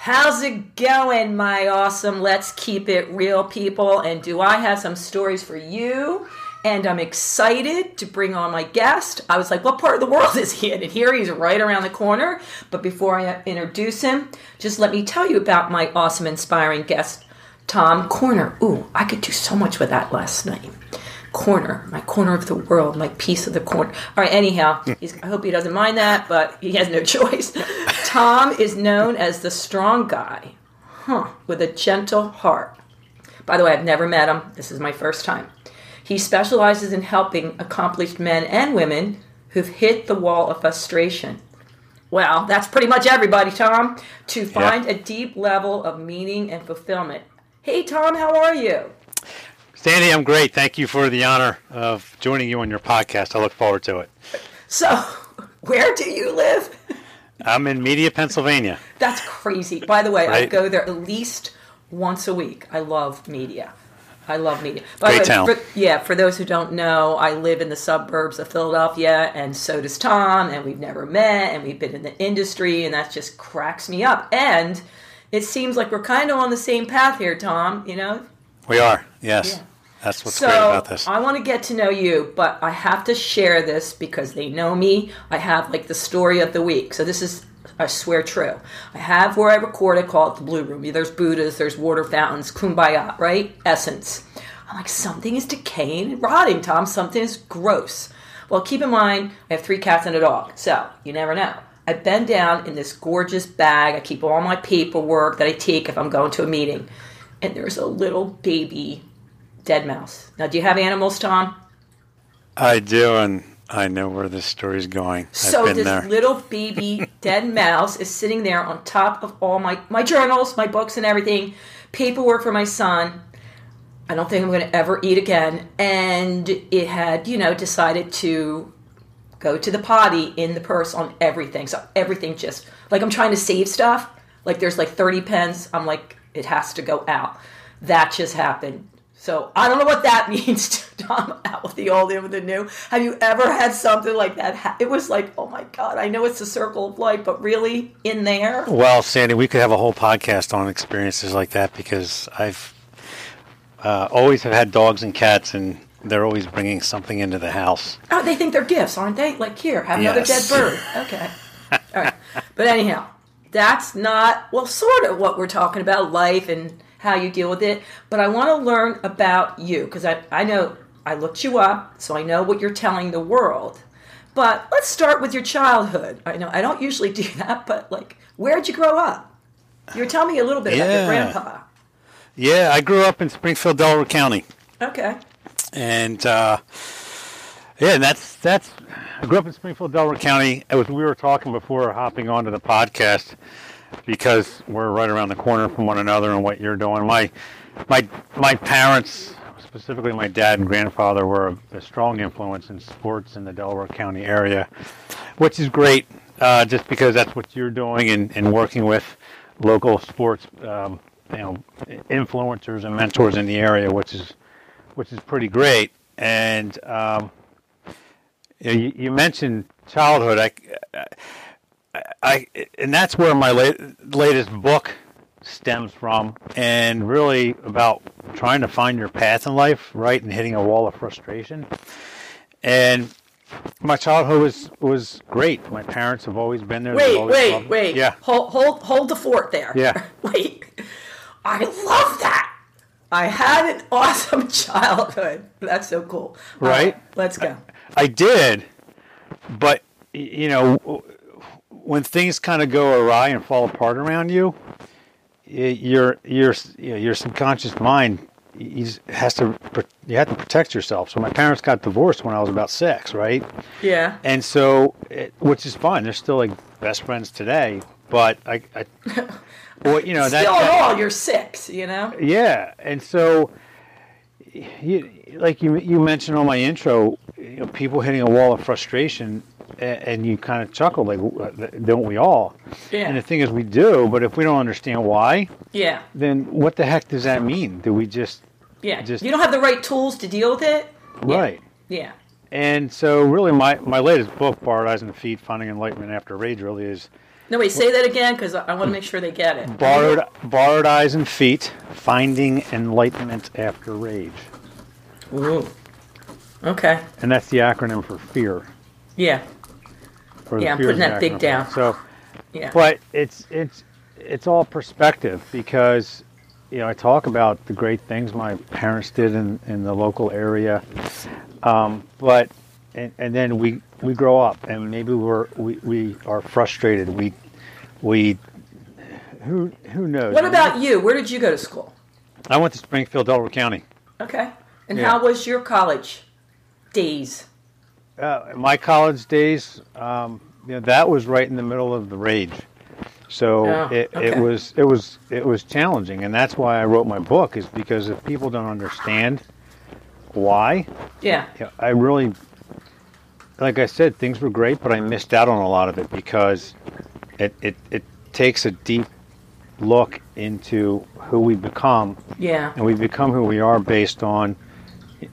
how's it going, my awesome Let's Keep It Real people? And do I have some stories for you? And I'm excited to bring on my guest. I was like, what part of the world is he in? And here he's right around the corner. But before I introduce him, just let me tell you about my awesome, inspiring guest, Tom Corner. Ooh, I could do so much with that last name corner, my corner of the world, my piece of the corner. All right, anyhow, I hope he doesn't mind that, but he has no choice. Tom is known as the strong guy, huh, with a gentle heart. By the way, I've never met him. This is my first time. He specializes in helping accomplished men and women who've hit the wall of frustration. Well, that's pretty much everybody, Tom, to find a deep level of meaning and fulfillment. Hey, Tom, how are you? Sandy, I'm great. Thank you for the honor of joining you on your podcast. I look forward to it. So, where do you live? I'm in Media, Pennsylvania. That's crazy. By the way, right? I go there at least once a week. I love Media. I love Media. By Great way, town. For, yeah, for those who don't know, I live in the suburbs of Philadelphia, and so does Tom, and we've never met, and we've been in the industry, and that just cracks me up. And it seems like we're kind of on the same path here, Tom. You know, we are. Yes. Yeah. That's what's so, great about this. I want to get to know you, but I have to share this because they know me. I have like the story of the week. So this is I swear true. I have where I record I call it the Blue Room. There's Buddhas, there's water fountains, kumbaya, right? Essence. I'm like, something is decaying and rotting, Tom. Something is gross. Well, keep in mind, I have three cats and a dog, so you never know. I bend down in this gorgeous bag. I keep all my paperwork that I take if I'm going to a meeting. And there's a little baby dead mouse. Now, do you have animals, Tom? I do, and I know where this story is going. So this there. little baby dead mouse is sitting there on top of all my my journals, my books, and everything, paperwork for my son. I don't think I'm going to ever eat again. And it had, you know, decided to go to the potty in the purse on everything. So everything just like I'm trying to save stuff. Like there's like 30 pens. I'm like, it has to go out. That just happened. So I don't know what that means to Tom out with the old in with the new. Have you ever had something like that? It was like, oh my God, I know it's a circle of life, but really in there? Well, Sandy, we could have a whole podcast on experiences like that because I've uh, always have had dogs and cats and they're always bringing something into the house. Oh, they think they're gifts, aren't they? Like, here, have another yes. dead bird. Okay. All right. But anyhow, that's not, well, sort of what we're talking about life and how you deal with it. But I want to learn about you because I, I know I looked you up, so I know what you're telling the world. But let's start with your childhood. I know I don't usually do that, but like, where'd you grow up? You were telling me a little bit yeah. about your grandpa. Yeah, I grew up in Springfield, Delaware County. Okay. And uh, yeah, that's that's. I grew up in Springfield, Delaware County. It was we were talking before hopping onto the podcast because we're right around the corner from one another and what you're doing. My my my parents, specifically my dad and grandfather, were a, strong influence in sports in the Delaware County area, which is great. Uh, just because that's what you're doing and, and working with local sports, um, you know, influencers and mentors in the area, which is which is pretty great. And um, you, you mentioned childhood. I, I I and that's where my latest book stems from, and really about trying to find your path in life, right, and hitting a wall of frustration. And my childhood was was great. My parents have always been there. Wait, wait, wait. Yeah. Hold, hold, hold the fort there. Yeah. wait. I love that. I had an awesome childhood. That's so cool. Right. right let's go. I, I did, but you know when things kind of go awry and fall apart around you, your your your subconscious mind has to you have to protect yourself. So my parents got divorced when I was about six, right? Yeah. And so, it, which is fine. They're still like best friends today. But I, I well, you know, still that, all you're six, you know. Yeah, and so you, like you you mentioned on my intro, you know, people hitting a wall of frustration, and, you kind of chuckle like, don't we all? Yeah. And the thing is, we do. But if we don't understand why, Yeah. then what the heck does that mean? Do we just Yeah. Just- you don't have the right tools to deal with it. Right? Yeah. And so, really, my my latest book, Borrowed eyes and Feet: Finding Enlightenment After Rage, really is No, wait. Say that again because I, I want to make sure they get it. borrowed borrowed eyes and feet: Finding Enlightenment After Rage, Ooh. Okay. and that's the acronym for fear. Yeah. Or the Yeah, I'm putting that big down. So, Yeah. but it's it's it's all perspective because you know I talk about the great things my parents did in, in the local area, um, but and, and then we we grow up and maybe we're we, we are frustrated. We we who who knows? what about you? Where did you go to school? I went to Springfield, Delaware County. Okay. And Yeah. how was your college days? Uh, my college days, um, you know, that was right in the middle of the rage. So Oh, it, it was it was it was challenging, and that's why I wrote my book. Is because if people don't understand why, Yeah. I really, like I said, things were great, but I missed out on a lot of it because it it, it takes a deep look into who we become Yeah. and we become who we are based on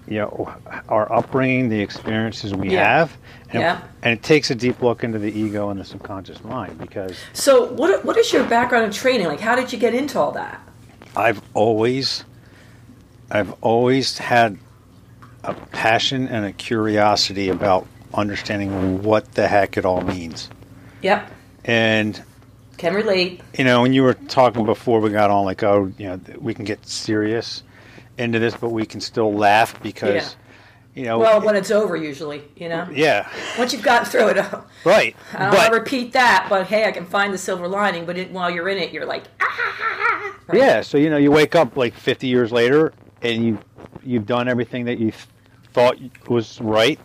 you know our upbringing the experiences we Yeah. have and, Yeah. and it takes a deep look into the ego and the subconscious mind because So what what is your background in training? Like how did you get into all that? i've always i've always had a passion and a curiosity about understanding what the heck it all means Yep. and Can relate. you know when you were talking before we got on like oh you know we can get serious into this but we can still laugh because you know Well, when it's over usually, you know? yeah Once you've gotten through it, Right. I don't but want to repeat that, but hey, I can find the silver lining. But it, while you're in it, you're like, ah, right? yeah, so you know, you wake up like 50 years later and you you've done everything that you thought was right.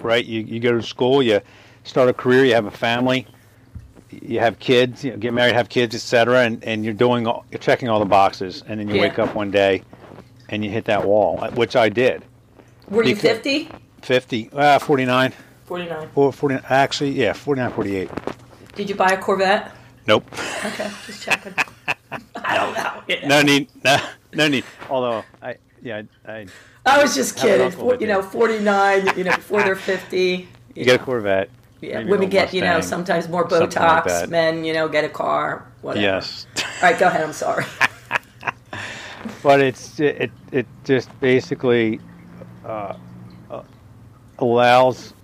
Right? You you go to school, you start a career, you have a family, you have kids, you know, get married, have kids, etc. And and you're doing all, you're checking all the boxes, and then you Yeah. wake up one day and you hit that wall, uh, which I did. Were you Because- 50? 50, uh, 49, 49. or 40, actually, yeah, 49, 48. Did you buy a Corvette? Nope. Okay, just checking. I don't know. Yeah. No need. No, no need. Although I, yeah, I, I I was just kidding. For- you know, 49, you know, before they're 50. you get a Corvette. Yeah, maybe women get, you know, sometimes more something like Botox. Men, you know, get a car. Whatever. Yes, All right, go ahead. I'm sorry. but it's it it just basically uh, uh, allows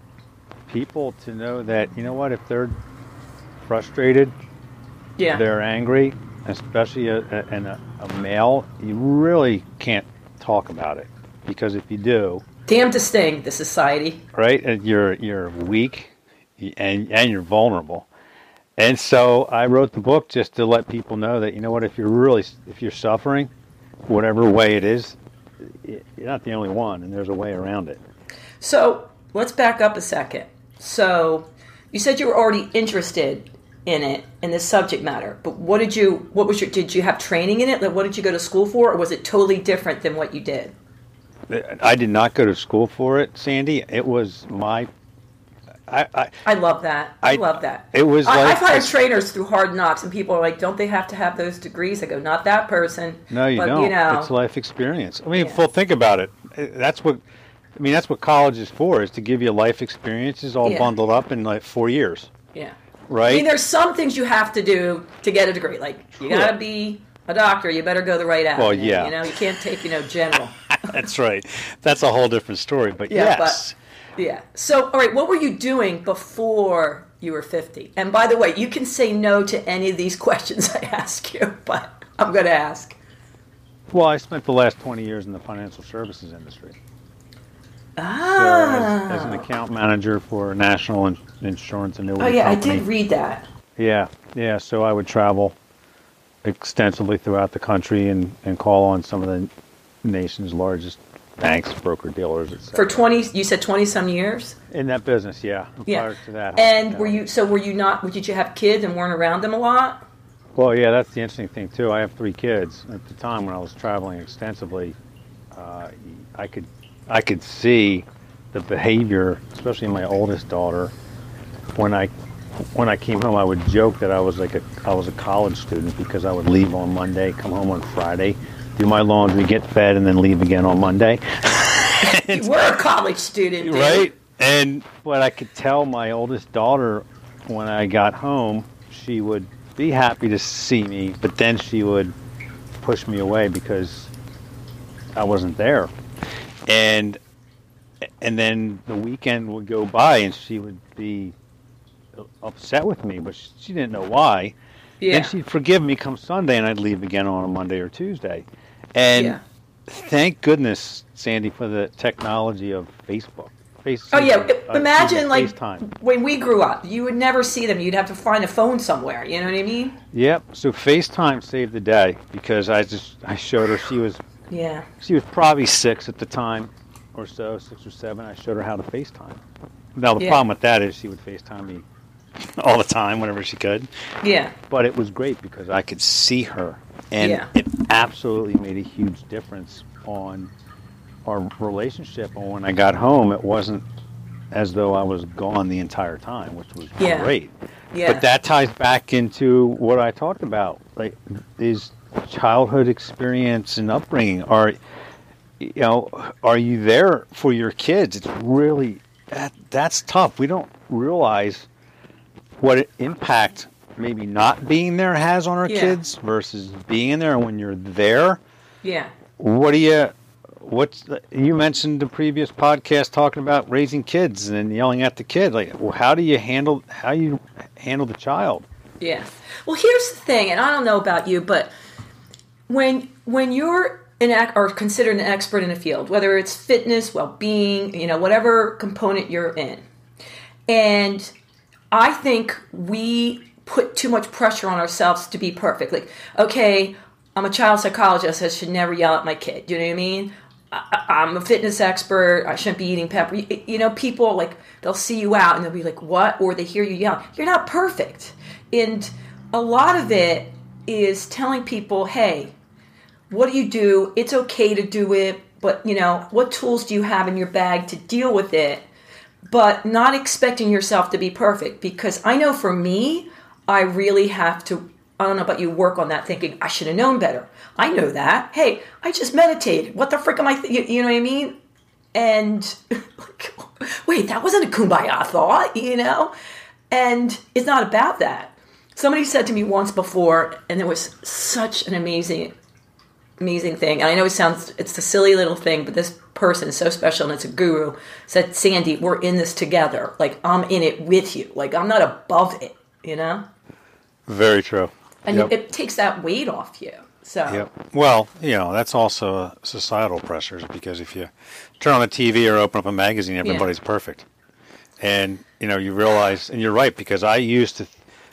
people to know that you know what if they're frustrated, Yeah. they're angry, especially a, a, and a, a male, you really can't talk about it because if you do, Damn distinct, the society. right? And you're you're weak, and and you're vulnerable. And so I wrote the book just to let people know that you know what, if you're really if you're suffering, whatever way it is, you're not the only one, and there's a way around it. So let's back up a second. So you said you were already interested in it in this subject matter, but what did you? What was your? Did you have training in it? Like, what did you go to school for, or was it totally different than what you did? I did not go to school for it, Sandy. It was my, I, I I love that. I, I- love that. it was I, like I've hired trainers through Hard Knocks, and people are like, "Don't they have to have those degrees?" I go, "Not that person." no, you but, don't. You know, It's life experience. I mean, Yeah. well, think about it. That's what. I mean, that's what college is for: is to give you life experiences all Yeah. bundled up in like four years, yeah. right? I mean, there's some things you have to do to get a degree. Like you Sure. got to be a doctor. You better go the right avenue. Well, yeah. You know, you can't take you know general. That's right. That's a whole different story. But Yeah, yes, Yeah. So, all right, what were you doing before you were 50? And by the way, you can say no to any of these questions I ask you, but I'm going to ask. well, I spent the last twenty years in the financial services industry. So Ah. as, as an account manager for a national in, insurance annuity oh, yeah, I did read that. Yeah, yeah. So I would travel extensively throughout the country and, and call on some of the nation's largest banks, broker dealers, etc. For 20, you said 20 some years? in that business, yeah. Yeah. To that, And yeah. were you, so were you not, did you have kids and weren't around them a lot? Well, yeah, that's the interesting thing too. I have three kids. At the time when I was traveling extensively, uh, I could I could see the behavior, especially my oldest daughter. When I when I came home, I would joke that I was like a I was a college student because I would leave on Monday, come home on Friday, do my laundry, get fed, and then leave again on Monday. You were a college student, dude. right? And but I could tell my oldest daughter when I got home, she would be happy to see me, but then she would push me away because I wasn't there. And and then the weekend would go by and she would be upset with me, but she didn't know why. Yeah. Then she'd forgive me come Sunday and I'd leave again on a Monday or Tuesday. And Yeah. thank goodness, Sandy, for the technology of Facebook. Face, Oh yeah, uh, imagine like FaceTime. when we grew up, you would never see them. You'd have to find a phone somewhere. You know what I mean? Yep. So FaceTime saved the day because I just I showed her she was Yeah. she was probably six at the time or so, six or seven. I showed her how to FaceTime. Now the Yeah. problem with that is she would FaceTime me all the time whenever she could. Yeah. But it was great because I could see her, and Yeah. it absolutely made a huge difference on our relationship. And when I got home, it wasn't as though I was gone the entire time, which was Yeah. great. Yeah. But that ties back into what I talked about, like is childhood experience and upbringing. Are you know, are you there for your kids? It's really that that's tough. We don't realize what impact maybe not being there has on our Yeah. kids versus being there. When you're there, Yeah. what do you? What's you mentioned the previous podcast talking about raising kids and yelling at the kid? Like, well, how do you handle how you handle the child? Yeah. Well, here's the thing, and I don't know about you, but when when you're an ac- or considered an expert in a field, whether it's fitness, well-being, you know, whatever component you're in, and I think we put too much pressure on ourselves to be perfect. Like, okay, I'm a child psychologist. I should never yell at my kid. Do you know what I mean? I, I'm a fitness expert. I shouldn't be eating pepper. You, you know, people like they'll see you out and they'll be like, "What?" Or they hear you yell. You're not perfect, and a lot of it is telling people, "Hey, what do you do? It's okay to do it, but you know, what tools do you have in your bag to deal with it?" But not expecting yourself to be perfect because I know for me, I really have to. I don't know about you. Work on that, thinking I should have known better. I know that. Hey, I just meditated. What the frick am I? Th- you, you know what I mean? And like, wait, that wasn't a kumbaya thought, you know? And it's not about that. Somebody said to me once before, and it was such an amazing, amazing thing. And I know it sounds, it's a silly little thing, but this person is so special and it's a guru. Said, Sandy, we're in this together. Like, I'm in it with you. Like, I'm not above it, you know? Very true. And Yep. it, takes that weight off you. So, Yep. Well, you know, that's also societal pressures because if you turn on the TV or open up a magazine, everybody's perfect. And, you know, you realize, and you're right, because I used to,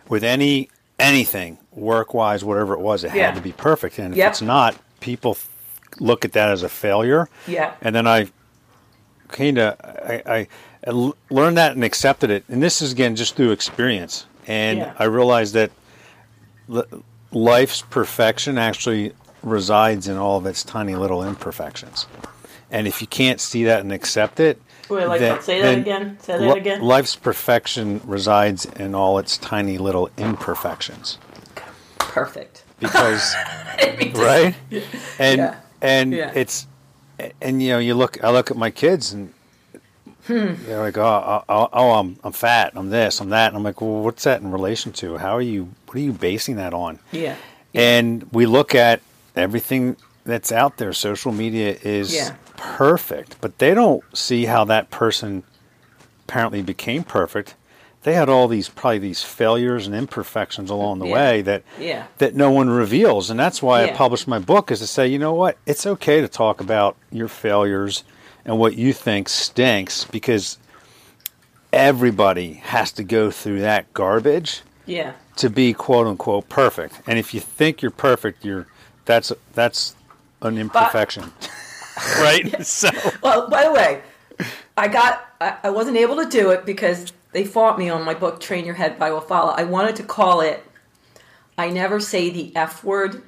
with any, anything, work wise, whatever it was, it Yeah. had to be perfect. And if Yep. it's not, people look at that as a failure. Yeah. And then I kind of, I learned that and accepted it. And this is, again, just through experience. And Yeah. I realized that life's perfection actually resides in all of its tiny little imperfections. And if you can't see that and accept it, Wait, like, then- say that then again. Say that li- again. Life's perfection resides in all its tiny little imperfections. perfect. Because right? And Yeah. and Yeah. it's and you know you look I look at my kids and Hmm. they're like oh, oh oh I'm I'm fat I'm this I'm that and I'm like well what's that in relation to how are you what are you basing that on Yeah. and we look at everything that's out there social media is Yeah. perfect but they don't see how that person apparently became perfect they had all these probably these failures and imperfections along the Yeah. way that Yeah. that no one reveals and that's why I published my book is to say you know what it's okay to talk about your failures and what you think stinks because everybody has to go through that garbage Yeah. to be quote unquote perfect. And if you think you're perfect, you're that's that's an imperfection. right? So Well, by the way, I got I, I wasn't able to do it because they fought me on my book Train Your Head by Will Follow. I wanted to call it I never say the F word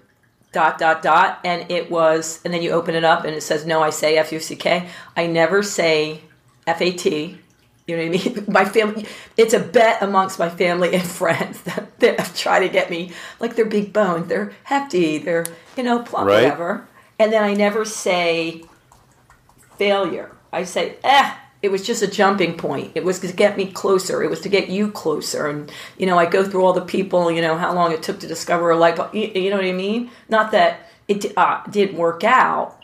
dot dot dot and it was and then you open it up and it says no i say f-u-c-k i never say f-a-t you know what i mean? My family it's a bet amongst my family and friends that they try to get me like they're big boned they're hefty they're you know plump Right. whatever. And then i never say failure. I say eh it was just a jumping point. It was to get me closer. It was to get you closer. And you know i go through all the people you know how long it took to discover a light bulb. You, you know what i mean? Not that it uh, didn't work out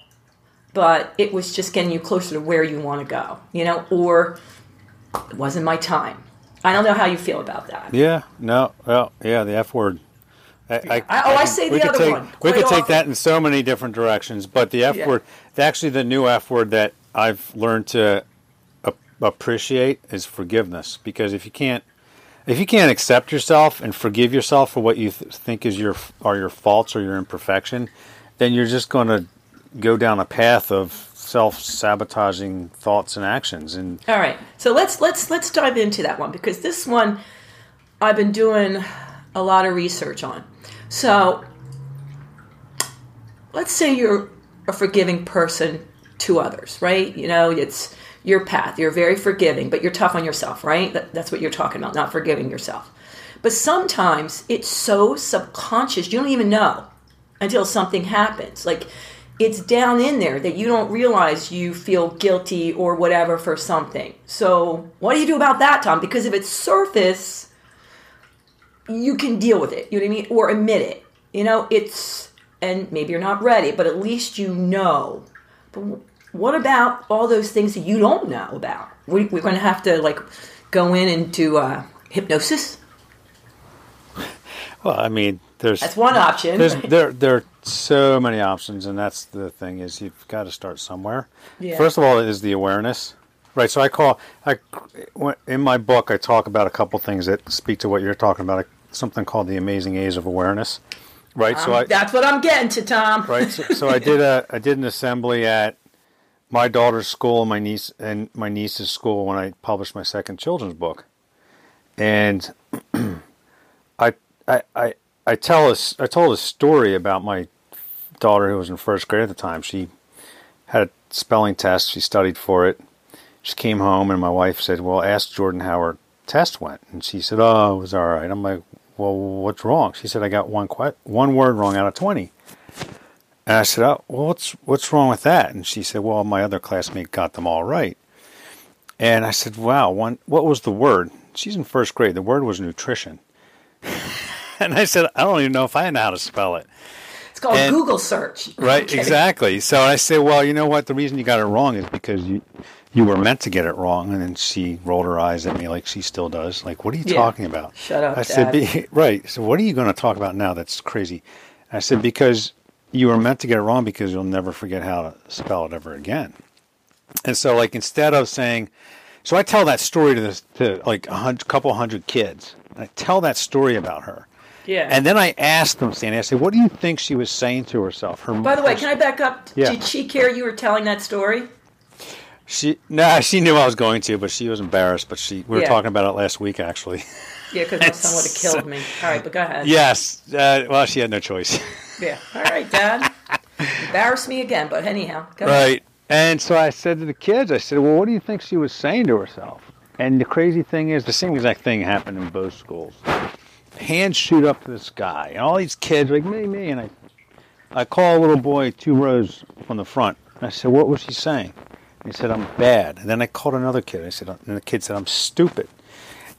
but it was just getting you closer to where you want to go you know or it wasn't my time. I don't know how you feel about that. Yeah, no, well, yeah, the F word. I, I, I- oh, I can- say the other take, one. We could take that in so many different directions, but the F Yeah. word, actually, the new F word that I've learned to appreciate is forgiveness. Because if you can't, if you can't accept yourself and forgive yourself for what you th- think is your are your faults or your imperfection, then you're just going to go down a path of self sabotaging thoughts and actions. And All right. So let's let's let's dive into that one because this one I've been doing a lot of research on. So let's say you're a forgiving person to others, right? You know, it's your path. You're very forgiving, but you're tough on yourself, right? That, that's what you're talking about, not forgiving yourself. But sometimes it's so subconscious, you don't even know until something happens. Like it's down in there that you don't realize you feel guilty or whatever for something. So, what do you do about that, Tom? Because if it's surface, you can deal with it. You know what I mean? Or admit it. You know, it's and maybe you're not ready, but at least you know. But what about all those things that you don't know about? We, we're going to have to like go in and do uh, hypnosis. well, I mean, there's That's one option. There's there there are so many options, and that's the thing is you've got to start somewhere. Yeah. First of all, is the awareness, right? So I call I in my book I talk about a couple things that speak to what you're talking about. Something called the amazing age of awareness, right? so I That's what I'm getting to, Tom. right. So, so I did a I did an assembly at my daughter's school and my niece and my niece's school when I published my second children's book, and I I I I tell us I told a story about my daughter who was in first grade at the time. She had a spelling test. She studied for it. She came home and my wife said, "Well, ask Jordan how her test went." And she said, "Oh, it was all right." I'm like, "Well, what's wrong?" She said, "I got one one word wrong out of 20." And I said, "Oh, well, what's what's wrong with that?" And she said, "Well, my other classmate got them all right." And I said, "Wow, one what was the word?" She's in first grade. The word was nutrition. and I said, "I don't even know if I know how to spell it." It's called And- Google search. Right, Okay. exactly. So I said, "Well, you know what? The reason you got it wrong is because you you were meant to get it wrong." And then she rolled her eyes at me like she still does. Like, "What are you Yeah. talking about?" Shut up, I said, Dad. Be, "Right." So what are you going to talk about now? That's crazy. I said because you were meant to get it wrong because you'll never forget how to spell it ever again. And so, like, instead of saying, so I tell that story to this to like a hundred, couple hundred kids. I tell that story about her. Yeah. And then I asked them, Sandy, I said, what do you think she was saying to herself? Her By the way, can I back up? Yeah. Did she care you were telling that story? She no, she knew I was going to, but she was embarrassed. But she, we were Yeah. talking about it last week, actually. Yeah, because my son would have killed me. All right, but go ahead. yes. Uh, well, she had no choice. Yeah. All right, Dad. Embarrass me again, but anyhow. Go ahead. right. And so I said to the kids, I said, well, what do you think she was saying to herself? And the crazy thing is, the same exact thing happened in both schools. Hands shoot up to the sky, and all these kids are like me, me, and I, I call a little boy two rows from the front. And I said, what was she saying? And he said, I'm bad. And then I called another kid. I said, and the kid said, I'm stupid,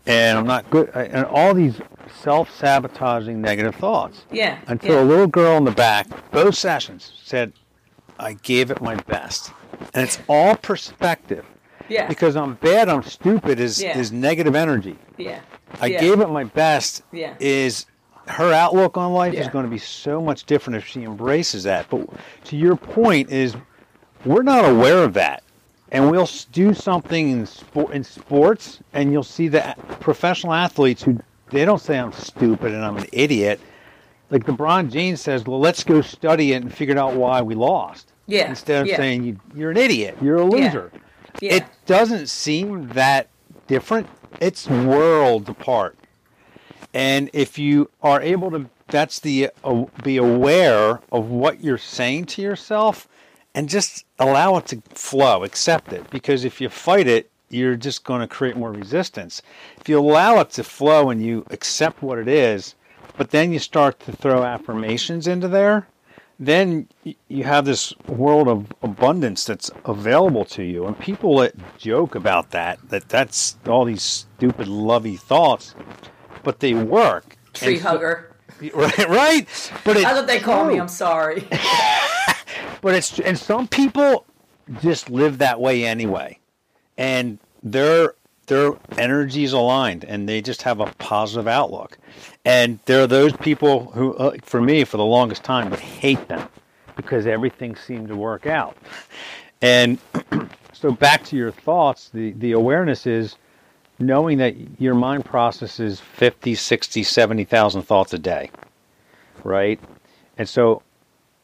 and I'm not good. And all these self-sabotaging negative thoughts. Yeah. Until yeah. a little girl in the back, both sessions, said, I gave it my best. And it's all perspective. Yeah. Because I'm bad, I'm stupid is, Yeah. is negative energy. yeah. I yeah. gave it my best Yeah. is her outlook on life is going to be so much different if she embraces that. But to your point is we're not aware of that. And we'll do something in sport in sports and you'll see the professional athletes who they don't say I'm stupid and I'm an idiot. Like LeBron James says, "Well, let's go study it and figure out why we lost." Yeah, Instead of yeah. saying you, you're an idiot, you're a loser. Yeah. It doesn't seem that different. It's worlds apart. And if you are able to that's the uh, be aware of what you're saying to yourself and just allow it to flow, accept it. Because if you fight it, you're just going to create more resistance. If you allow it to flow and you accept what it is, but then you start to throw affirmations into there, then you have this world of abundance that's available to you. And people that joke about that, that that's all these stupid, lovey thoughts, but they work. Tree And hugger. right, right. But That's what they call me. I'm sorry. But it's and some people just live that way anyway, and their their energies aligned, and they just have a positive outlook. And there are those people who, uh, for me, for the longest time, would hate them because everything seemed to work out. And so, back to your thoughts, the the awareness is knowing that your mind processes 50, 60, 70,000 thoughts a day, right? And so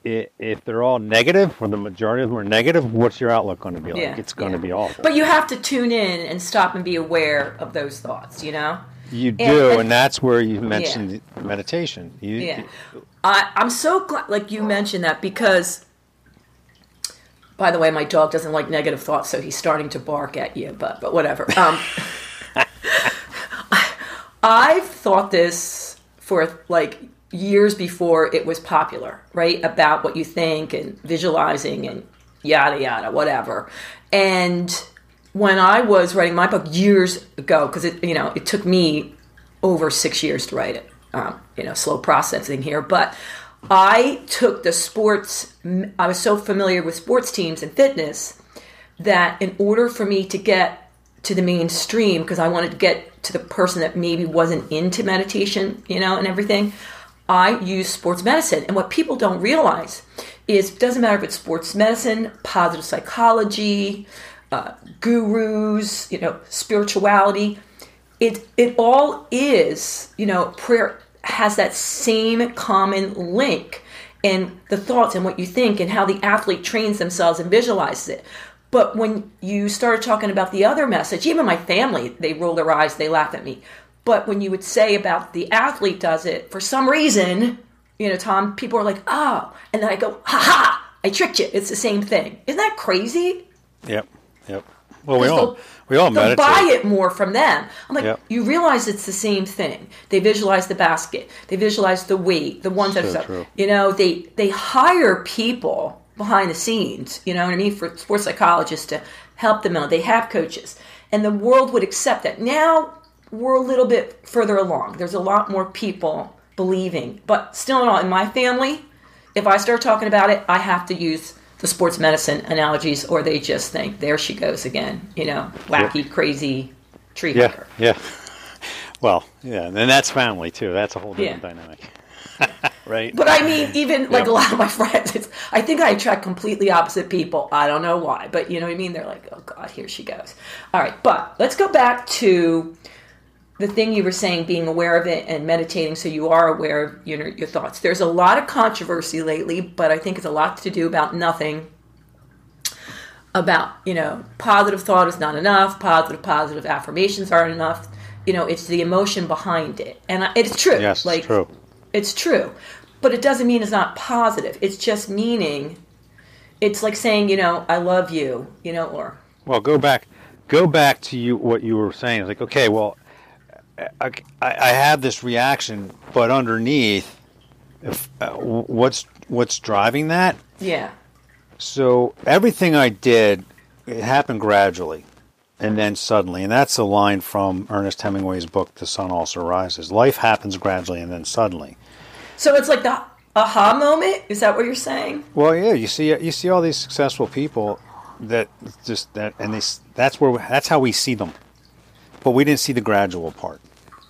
if they're all negative, or the majority of them are negative, what's your outlook going to be like? Yeah, it's going to be awful. But you have to tune in and stop and be aware of those thoughts, you know? you and- do, and, and- that's where you mentioned meditation. You, Yeah. I, I'm so glad, like you mentioned that, because, by the way, my dog doesn't like negative thoughts, so he's starting to bark at you, but, but whatever. Um, I've thought this for like years before it was popular, right? About what you think and visualizing and yada yada, whatever. And when I was writing my book years ago, because it you know it took me over six years to write it, um, you know, slow processing here, but I took the sports. I was so familiar with sports teams and fitness that in order for me to get to the mainstream because I wanted to get to the person that maybe wasn't into meditation, you know, and everything. I use sports medicine. And what people don't realize is it doesn't matter if it's sports medicine, positive psychology, uh, gurus, you know, spirituality. It it all is, you know, prayer has that same common link in the thoughts and what you think and how the athlete trains themselves and visualizes it. But when you started talking about the other message, even my family, they roll their eyes, they laugh at me. But when you would say about the athlete does it, for some reason, you know, Tom, people are like, oh, and then I go, ha ha, I tricked you. It's the same thing. Isn't that crazy? Yep. Yep. Well, we all we all meditate. buy it more from them. I'm like, Yep. you realize it's the same thing. They visualize the basket. They visualize the weight. The ones that So are true. you know they they hire people behind the scenes. You know what I mean for sports psychologists to help them out. They have coaches, and the world would accept that. Now we're a little bit further along. There's a lot more people believing, but still, in all, in my family, if I start talking about it, I have to use the sports medicine analogies, or they just think, there she goes again, you know, wacky, crazy tree Yeah. hugger. Yeah. Well, yeah, and that's family too. That's a whole different Yeah. dynamic. right. But I mean, even like Yeah. a lot of my friends, it's, I think I attract completely opposite people. I don't know why, but you know what I mean? They're like, oh God, here she goes. All right, but let's go back to the thing you were saying, being aware of it and meditating so you are aware of your, your thoughts. There's a lot of controversy lately, but I think it's a lot to do about nothing. About, you know, positive thought is not enough, positive, positive affirmations aren't enough. You know, it's the emotion behind it. And I, it's true. Yes, it's true. it's true. But it doesn't mean it's not positive. It's just meaning it's like saying, you know, I love you, you know, or Well, go back, go back to you what you were saying. It's like, okay, well, I, I, I have this reaction, but underneath, if uh, what's what's driving that? yeah. So everything I did, it happened gradually, and then suddenly, and that's a line from Ernest Hemingway's book, "The Sun Also Rises." Life happens gradually and then suddenly. So it's like the aha moment? Is that what you're saying? Well, yeah, you see, you see all these successful people that just that, and they, that's where that's how we see them, but we didn't see the gradual part,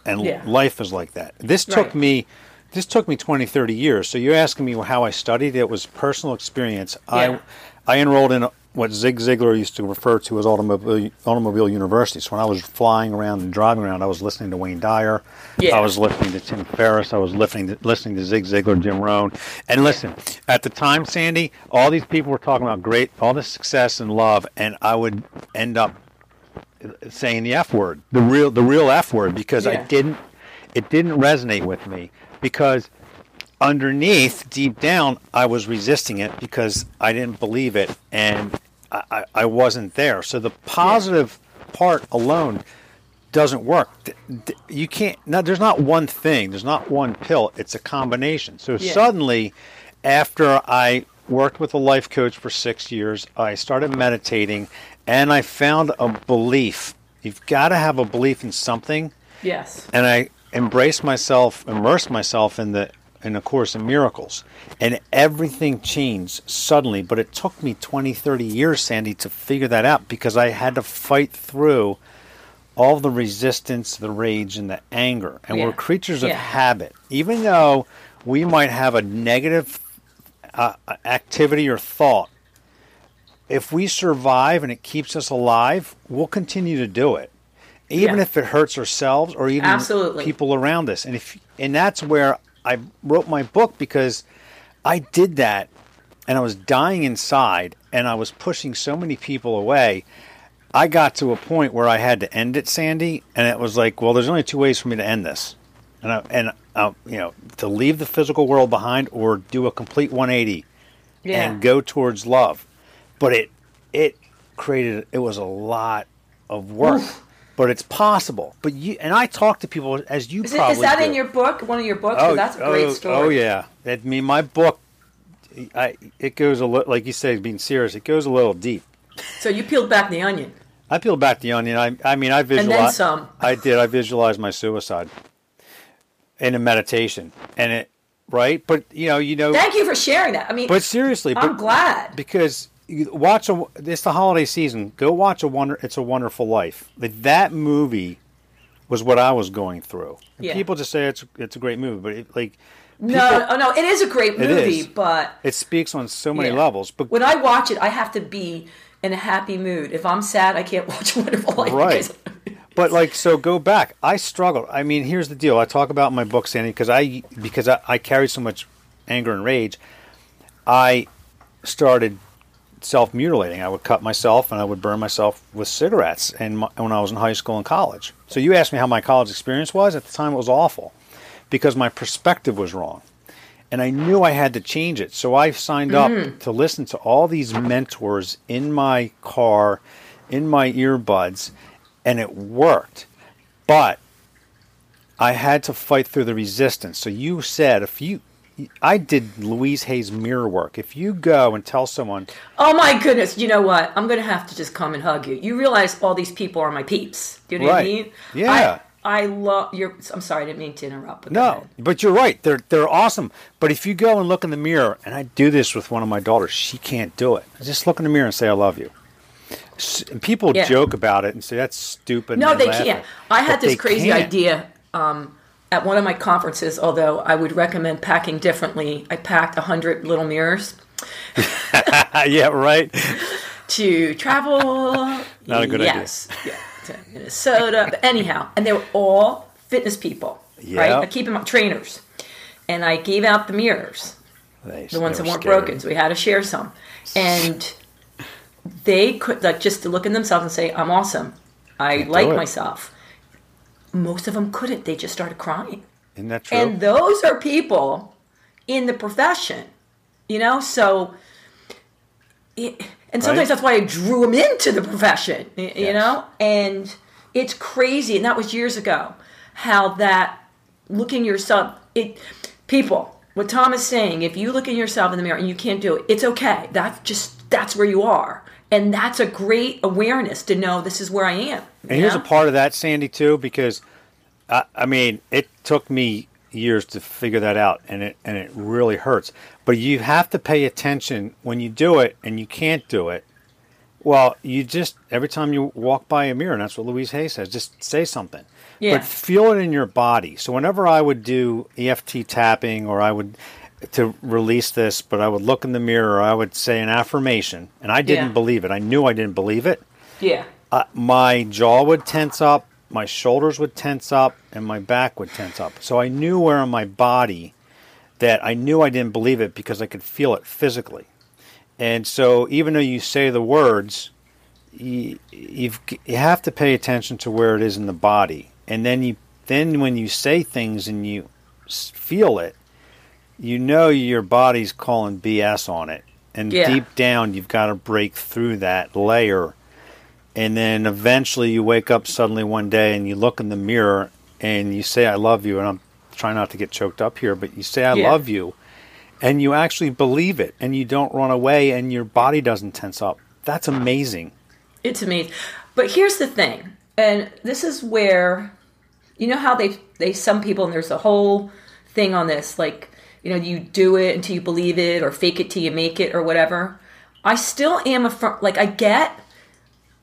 and Yeah. life is like that. This took Right. me, this took me 20, 30 years. So you're asking me how I studied? It was personal experience. Yeah. I, I enrolled in what Zig Ziglar used to refer to as automobile automobile university. So when I was flying around and driving around, I was listening to Wayne Dyer. Yeah. I was listening to Tim Ferriss. I was listening to, listening to Zig Ziglar, Jim Rohn. And listen, at the time, Sandy, all these people were talking about great, all this success and love, and I would end up saying the F word, the real, the real F word, because I didn't, it didn't resonate with me because underneath, deep down, I was resisting it because I didn't believe it and I, I, wasn't there. So the positive part alone doesn't work. You can't. No, there's not one thing. There's not one pill. It's a combination. So Yeah. suddenly, after I worked with a life coach for six years, I started meditating, and I found a belief. You've got to have a belief in something, Yes. and I embraced myself, immersed myself in the in a course in miracles, and everything changed suddenly. But it took me 20, 30 years, Sandy, to figure that out because I had to fight through all the resistance, the rage, and the anger. And Yeah. we're creatures of Yeah. habit. Even though we might have a negative uh, activity or thought, if we survive and it keeps us alive, we'll continue to do it. Even Yeah. if it hurts ourselves or even Absolutely. people around us. And if and that's where I wrote my book because I did that and I was dying inside and I was pushing so many people away. I got to a point where I had to end it, Sandy, and it was like, well, there's only two ways for me to end this, and I, and uh, you know, to leave the physical world behind or do a complete 180 Yeah. and go towards love. But it it created it was a lot of work, but it's possible. But you and I talk to people as you Is, it, is that do. in your book? One of your books? Oh, 'Cause that's a great oh, story. Oh yeah, I mean my book, I it goes a little like you say, being serious, it goes a little deep. So you peeled back the onion. I peeled back the onion. I, I mean, I then visualize. some. I did. I visualized my suicide in a meditation, and it right. But you know, you know. Thank you for sharing that. I mean, but seriously, I'm but, glad. because you watch a. It's the holiday season. Go watch a wonder. It's a Wonderful Life. Like that movie was what I was going through. And Yeah. People just say it's it's a great movie, but it, like No, oh, no, it is a great movie, is. but it speaks on so many Yeah. levels. But when I watch it, I have to be in a happy mood. If I'm sad, I can't watch Wonderful Life. Right. But like, so go back. I struggled. I mean, here's the deal. I talk about in my book, Sandy, because I because I, I carried so much anger and rage. I started self mutilating. I would cut myself and I would burn myself with cigarettes. And my, when I was in high school and college. So you asked me how my college experience was. At the time, it was awful because my perspective was wrong. And I knew I had to change it. So I signed up mm-hmm. to listen to all these mentors in my car, in my earbuds, and it worked. But I had to fight through the resistance. So you said if you I did Louise Hay's mirror work. If you go and tell someone, oh my goodness! You know what? I'm gonna have to just come and hug you. You realize all these people are my peeps. Do you know what I mean? Yeah. I, I love your. I'm sorry, I didn't mean to interrupt. No, but you're right. They're they're awesome. But if you go and look in the mirror, and I do this with one of my daughters, she can't do it. I just look in the mirror and say I love you. And people Yeah. joke about it and say that's stupid. No, they can't. I had But this crazy can't. idea um, at one of my conferences. Although I would recommend packing differently, I packed hundred little mirrors yeah, right. to travel. Not a good idea. yes. Yeah, to Minnesota. But anyhow, and they were all fitness people, right? Yeah. I keep them trainers, and I gave out the mirrors, the ones that were weren't scary. broken. So we had to share some, and they could like just to look in themselves and say, "I'm awesome. I do like myself." Most of them couldn't. They just started crying. Isn't that true? And those are people in the profession, you know? So, it, and sometimes Right. that's why I drew them into the profession, you Yes. know? And it's crazy. And that was years ago how that looking yourself, it, people, what Tom is saying, if you look in yourself in the mirror and you can't do it, it's okay. That's just, that's where you are. And that's a great awareness to know this is where I am. And you here's know? a part of that, Sandy, too, because I, I mean, it took me years to figure that out, and it and it really hurts. But you have to pay attention when you do it, and you can't do it. Well, you just every time you walk by a mirror, and that's what Louise Hay says. Just say something, Yeah. but feel it in your body. So whenever I would do EFT tapping, or I would to release this, but I would look in the mirror, I would say an affirmation, and I didn't Yeah. believe it. I knew I didn't believe it Yeah. uh, my jaw would tense up, my shoulders would tense up, and my back would tense up. So I knew where in my body that I knew I didn't believe it because I could feel it physically. And so even though you say the words, you, you've, you have to pay attention to where it is in the body. And then you then when you say things and you feel it, you know your body's calling BS on it. And Yeah. deep down, you've got to break through that layer. And then eventually you wake up suddenly one day and you look in the mirror and you say, I love you. And I'm trying not to get choked up here, but you say, I Yeah. love you. And you actually believe it and you don't run away and your body doesn't tense up. That's amazing. It's amazing. But here's the thing, and this is where you know how they they some people and there's a whole thing on this like you know you do it until you believe it or fake it till you make it or whatever. I still am a fr- like I get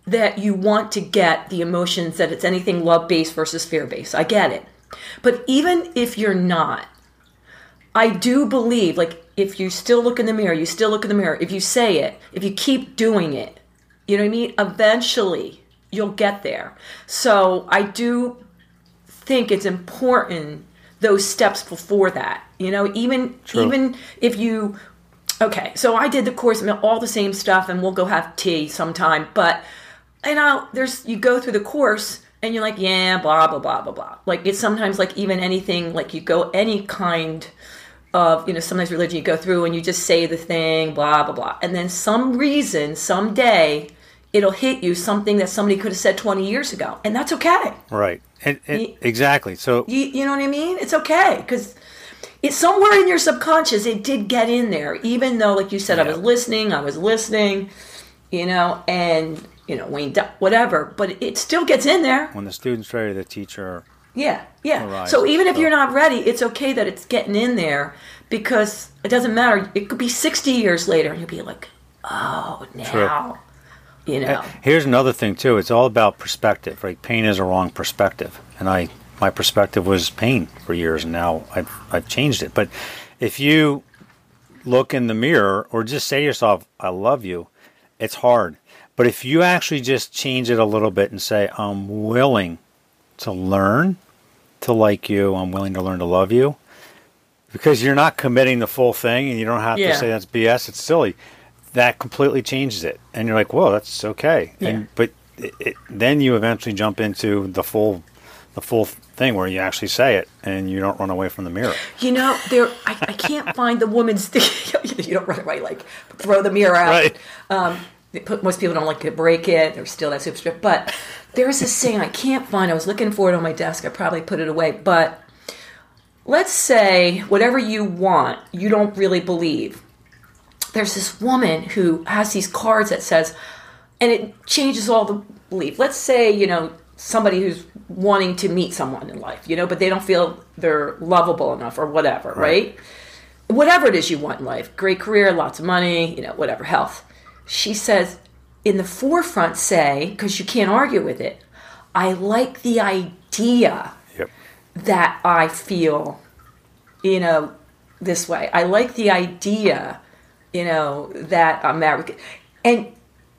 that you want to get the emotions that it's anything love based versus fear based. I get it. But even if you're not, I do believe, like, if you still look in the mirror, you still look in the mirror, if you say it, if you keep doing it, you know what I mean? Eventually, you'll get there. So I do think it's important those steps before that. You know, even True. even if you okay, so I did the course, all the same stuff, and we'll go have tea sometime. But you know, there's you go through the course and you're like, yeah, blah blah blah blah blah. Like it's sometimes like even anything like you go any kind of you know sometimes religion you go through and you just say the thing blah blah blah and then some reason someday it'll hit you something that somebody could have said 20 years ago and that's okay Right. And, and Ye- exactly. So you, you know what i mean it's okay because it's somewhere in your subconscious it did get in there even though like you said i was listening i was listening you know and you know Wayne, whatever but it still gets in there when the student's ready, the teacher Yeah, yeah. Arises, So even if so- you're not ready, it's okay that it's getting in there because it doesn't matter. It could be 60 years later and you'll be like, oh, now. You know. Here's another thing too. It's all about perspective. Right? Pain is a wrong perspective, and I my perspective was pain for years, and now I've I've changed it. But if you look in the mirror or just say to yourself, "I love you," it's hard. But if you actually just change it a little bit and say, "I'm willing to learn to like you. I'm willing to learn to love you," because you're not committing the full thing, and you don't have Yeah. to say that's BS. It's silly that completely changes it and you're like whoa that's okay Yeah. and but it, it, then you eventually jump into the full the full thing where you actually say it and you don't run away from the mirror You know, there. I, I can't find the woman's. you don't run away like throw the mirror out. Right. Um, put, most people don't like to break it. They're still that super. But there's this saying I can't find. I was looking for it on my desk. I probably put it away. But let's say whatever you want, you don't really believe. There's this woman who has these cards that says, and it changes all the belief. Let's say you know somebody who's wanting to meet someone in life, you know, but they don't feel they're lovable enough or whatever, right? Whatever it is you want in life, great career, lots of money, you know, whatever, health. She says, in the forefront, say, because you can't argue with it, I like the idea yep that I feel, you know, this way. I like the idea, you know, that um, I'm married. And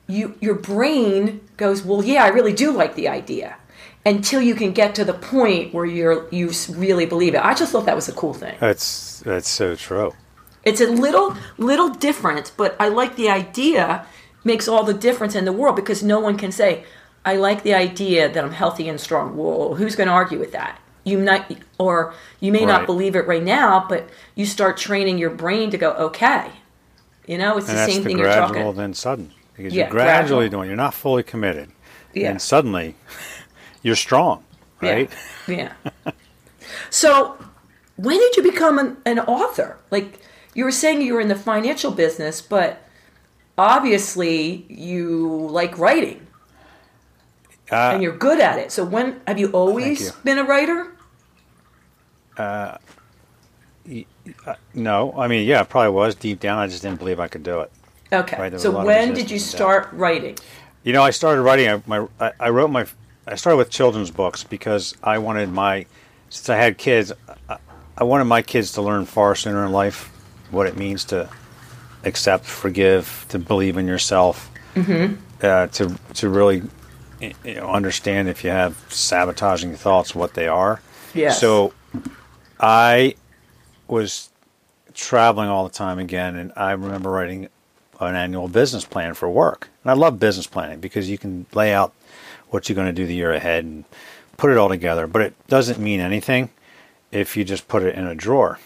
you, your brain goes, well, yeah, I really do like the idea. Until you can get to the point where you're you really believe it. I just thought that was a cool thing. that's that's so true It's a little little different, but I like the idea. Makes all the difference in the world because no one can say, "I like the idea that I'm healthy and strong." Well, who's going to argue with that? You might, or you may not believe it right now, but you start training your brain to go, "Okay." You know, it's and the same the thing you're gradual talking. then sudden because Yeah, you're gradually gradual. doing you're not fully committed Yeah. and suddenly you're strong right Yeah. yeah. so, when did you become an, an author? Like you were saying, you were in the financial business, but obviously you like writing uh, and you're good at it. So, when have you always you. been a writer? No i mean yeah it probably was deep down i just didn't believe i could do it Okay. Right, there was a so, when did you start writing? You know, I started writing. I, my, I, I wrote my. I started with children's books because I wanted my. Since I had kids, I, I wanted my kids to learn far sooner in life what it means to accept, forgive, to believe in yourself, mm-hmm. uh, to to really you know, understand if you have sabotaging thoughts, what they are. Yes. So, I was traveling all the time again, and I remember writing an annual business plan for work. And I love business planning because you can lay out what you're going to do the year ahead and put it all together. But it doesn't mean anything if you just put it in a drawer,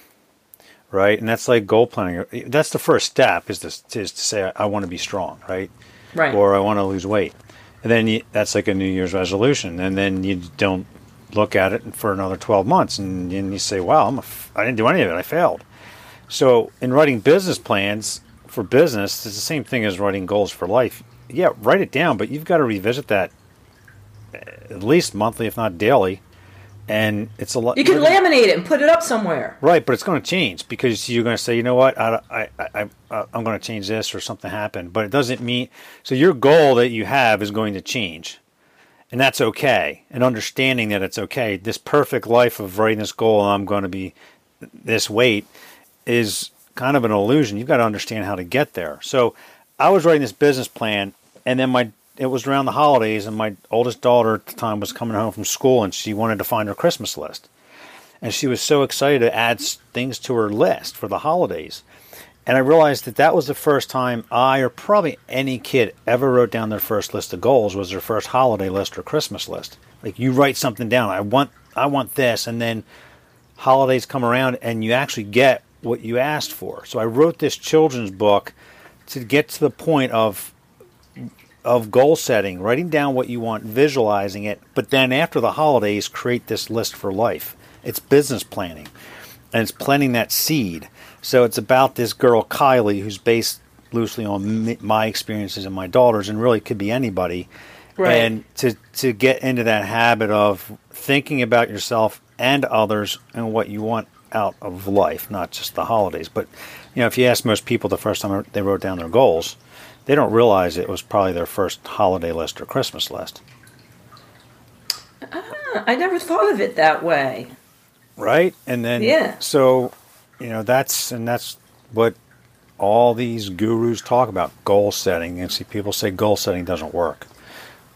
right? And that's like goal planning. That's the first step is to is to say I, I want to be strong, right? Right. Or I want to lose weight, and then you, that's like a New Year's resolution, and then you don't look at it for another twelve months, and, and you say, "Wow, I'm a f- I didn't do any of it. I failed." So in writing business plans for business, it's the same thing as writing goals for life. Yeah, write it down, but you've got to revisit that uh, at least monthly, if not daily. And it's a lot. You can laminate it and put it up somewhere. Right, but it's going to change because you're going to say, you know what, I, I, I, I, I'm going to change this or something happened. But it doesn't mean so your goal that you have is going to change, and that's okay. And understanding that it's okay. This perfect life of writing this goal, I'm going to be this weight, is kind of an illusion. You've got to understand how to get there. So I was writing this business plan, and then my it was around the holidays, and my oldest daughter at the time was coming home from school, and she wanted to find her Christmas list, and she was so excited to add things to her list for the holidays. And I realized that that was the first time I, or probably any kid, ever wrote down their first list of goals was their first holiday list or Christmas list. Like you write something down. I want, I want this, and then holidays come around, and you actually get what you asked for. So I wrote this children's book to get to the point of of goal setting, writing down what you want, visualizing it, but then after the holidays, create this list for life. It's business planning, and it's planting that seed. So it's about this girl Kylie, who's based loosely on my experiences and my daughter's, and really could be anybody. Right. And to to get into that habit of thinking about yourself and others and what you want out of life, not just the holidays. But you know, if you ask most people the first time they wrote down their goals, they don't realize it was probably their first holiday list or Christmas list. Ah, I never thought of it that way. Right? And then Yeah. so you know that's and that's what all these gurus talk about goal setting. And see, people say goal setting doesn't work.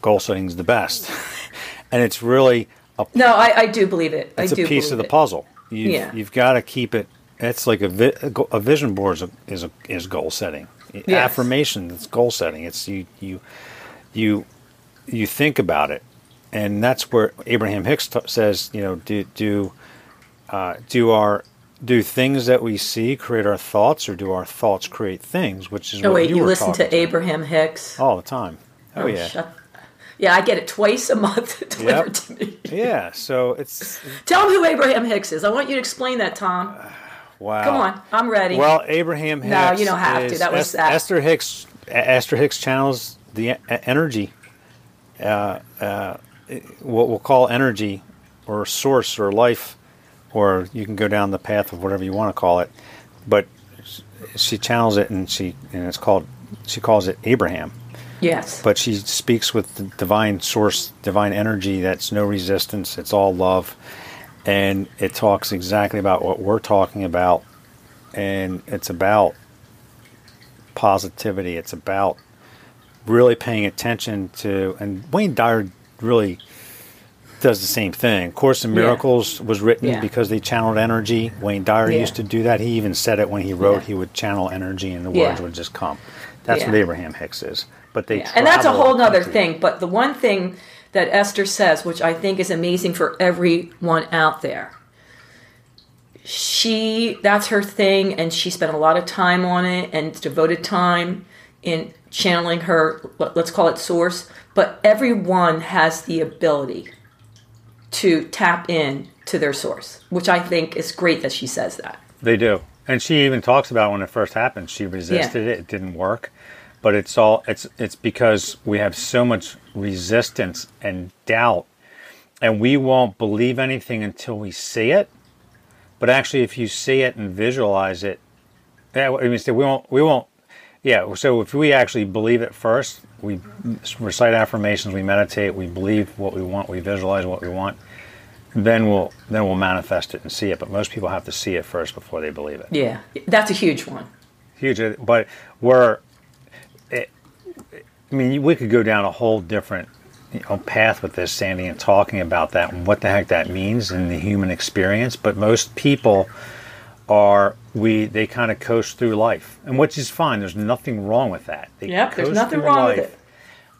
Goal setting is the best, and it's really a No, I, I do believe it. it's I a do piece of the it. puzzle. You've, Yeah. you've got to keep it. It's like a, vi- a vision board is a, is, a, is goal setting. Affirmation it's goal setting. It's you you you you think about it, and that's where Abraham Hicks t- says you know do do uh, do our do things that we see create our thoughts, or do our thoughts create things? Which is what wait, you, you listen to Abraham Hicks? all the time. Oh, yeah, shut- Yeah, I get it twice a month delivered to me. yeah. So it's Tell him who Abraham Hicks is. I want you to explain that, Tom. wow. Come on, I'm ready. Well, Abraham Hicks. No, you don't have to. That was Es- that. Esther Hicks. Esther Hicks channels the energy, uh, uh, what we'll call energy, or source, or life, or you can go down the path of whatever you want to call it. But she channels it, and she and it's called. She calls it Abraham, yes. but she speaks with the divine source, divine energy. That's no resistance. It's all love, and it talks exactly about what we're talking about, and it's about positivity. It's about really paying attention to, and Wayne Dyer really does the same thing. Course in Yeah. Miracles was written Yeah. because they channeled energy. Wayne Dyer Yeah. used to do that. He even said it when he wrote. Yeah. He would channel energy, and the Yeah. words would just come. That's Yeah. what Abraham Hicks is. But they Yeah. And that's a whole nother country. thing. But the one thing that Esther says, which I think is amazing for everyone out there, she that's her thing, and she spent a lot of time on it and devoted time in channeling her. Let's call it source. But everyone has the ability to tap in to their source, which I think is great that she says that. They do, and she even talks about when it first happened. She resisted it; it didn't work. But it's all it's it's because we have so much resistance and doubt, and we won't believe anything until we see it. But actually, if you see it and visualize it, yeah, I mean, we won't we won't. Yeah, so if we actually believe it first, we recite affirmations, we meditate, we believe what we want, we visualize what we want, then we'll then we'll manifest it and see it. But most people have to see it first before they believe it. Yeah, that's a huge one. Huge, but we're. It, I mean, we could go down a whole different you know, path with this, Sandy, and talking about that and what the heck that means in the human experience. But most people are we they kind of coast through life, and which is fine. There's nothing wrong with that. They Yep, there's nothing wrong with life.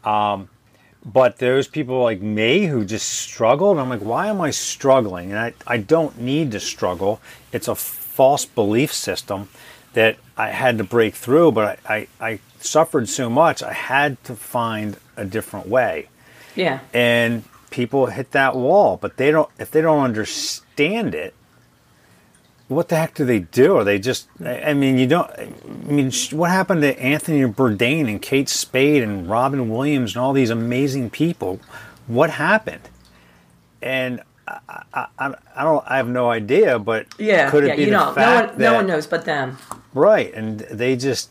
it. Um, but those people like me who just struggle, and I'm like, why am I struggling? And I, I don't need to struggle. It's a false belief system that I had to break through, but I, I, I suffered so much, I had to find a different way. Yeah. And people hit that wall, but they don't, if they don't understand it, what the heck do they do? Are they just? I mean, you don't. I mean, what happened to Anthony Bourdain and Kate Spade and Robin Williams and all these amazing people? What happened? And I, I, I, don't. I have no idea. But Yeah. could it yeah. be You the know, no fact one, that no one knows but them. right? And they just